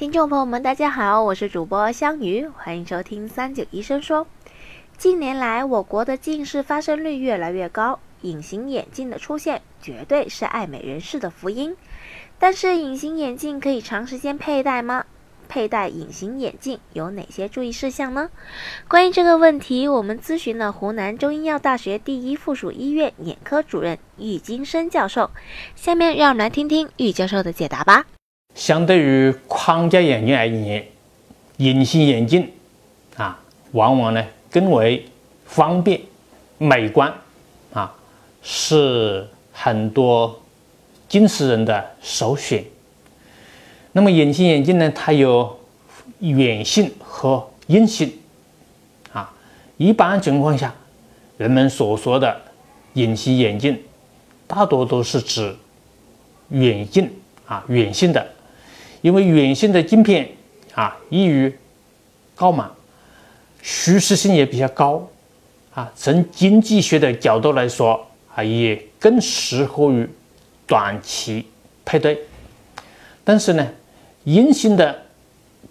听众朋友们，大家好，我是主播香鱼，欢迎收听三九医生说。近年来，我国的近视发生率越来越高，隐形眼镜的出现绝对是爱美人士的福音。但是，隐形眼镜可以长时间佩戴吗？佩戴隐形眼镜有哪些注意事项呢？关于这个问题，我们咨询了湖南中医药大学第一附属医院眼科主任郁金生教授。下面让我们来听听郁教授的解答吧。相对于框架眼镜而言，隐形眼镜啊，往往呢更为方便、美观啊，是很多近视人的首选。那么隐形眼镜呢，它有远性和硬性啊。一般情况下，人们所说的隐形眼镜，大多都是指远镜啊，远性的。因为远性的镜片啊易于高满，舒适性也比较高啊。从经济学的角度来说啊，也更适合于短期配对。但是呢，硬性的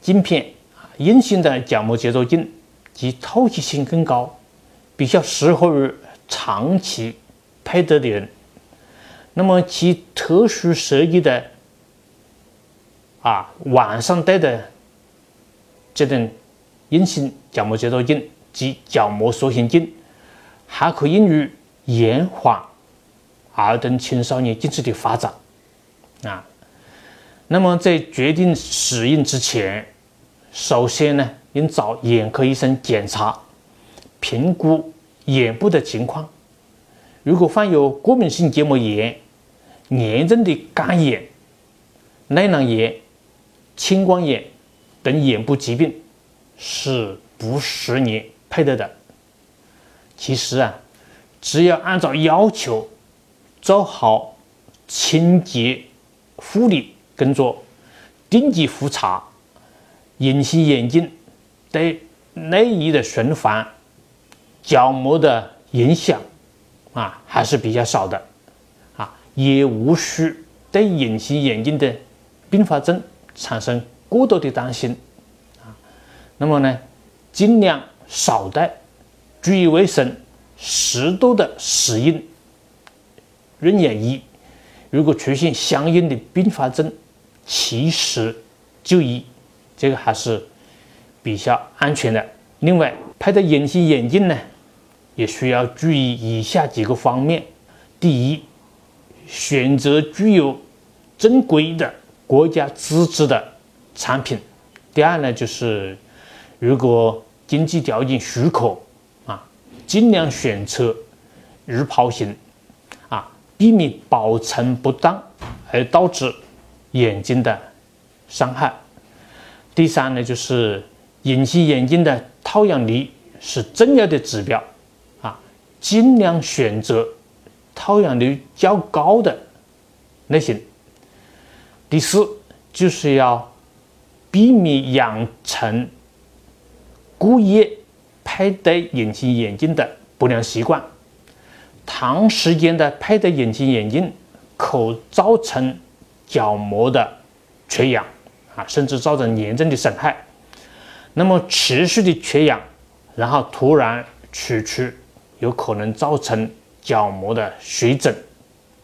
镜片啊，硬性的角膜接触镜其透气性更高，比较适合于长期配对的人。那么其特殊设计的。啊，晚上戴的这种硬性角膜接触镜及角膜塑形镜，还可以用于延缓儿童青少年近视的发展。啊，那么在决定使用之前，首先呢，应找眼科医生检查，评估眼部的情况。如果患有过敏性结膜炎、严重的干眼、内囊炎，青光眼等眼部疾病是不适宜佩戴的。其实啊，只要按照要求做好清洁护理工作，定期复查，隐形眼镜对内衣的循环、角膜的影响啊还是比较少的啊，也无需对隐形眼镜的并发症。产生过多的担心啊，那么呢，尽量少戴，注意卫生，适度的使用润眼液。如果出现相应的并发症，及时就医，这个还是比较安全的。另外，佩戴隐形眼镜呢，也需要注意以下几个方面：第一，选择具有正规的。国家资质的产品。第二呢，就是如果经济条件许可啊，尽量选择日抛型啊，避免保存不当而导致眼睛的伤害。第三呢，就是隐形眼镜的透氧率是重要的指标啊，尽量选择透氧率较高的类型。第四，就是要避免养成故意佩戴隐形眼镜的不良习惯。长时间的佩戴隐形眼镜可造成角膜的缺氧啊，甚至造成严重的损害。那么持续的缺氧，然后突然取出，有可能造成角膜的水肿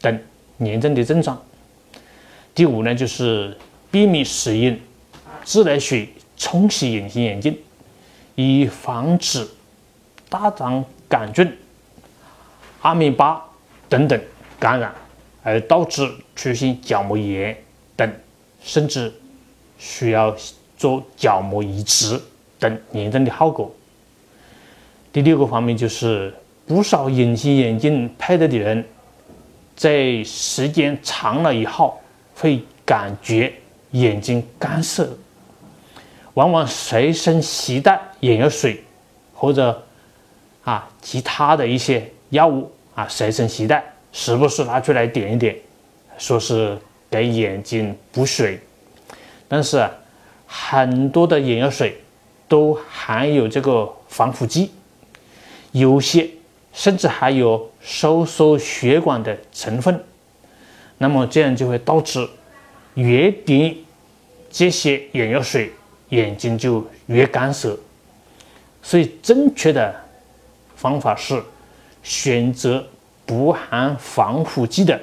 等严重的症状。第五呢，就是避免使用自来水冲洗隐形眼镜，以防止大肠杆菌、阿米巴等等感染，而导致出现角膜炎等，甚至需要做角膜移植等严重的后果。第六个方面就是，不少隐形眼镜佩戴的人，在时间长了以后。会感觉眼睛干涩，往往随身携带眼药水或者啊其他的一些药物啊随身携带，时不时拿出来点一点，说是给眼睛补水。但是很多的眼药水都含有这个防腐剂，有些甚至还有收缩血管的成分。那么这样就会导致越滴这些眼药水，眼睛就越干涩。所以，正确的方法是选择不含防腐剂的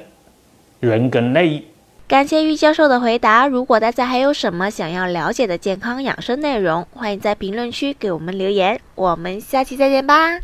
人工内衣。感谢玉教授的回答。如果大家还有什么想要了解的健康养生内容，欢迎在评论区给我们留言。我们下期再见吧。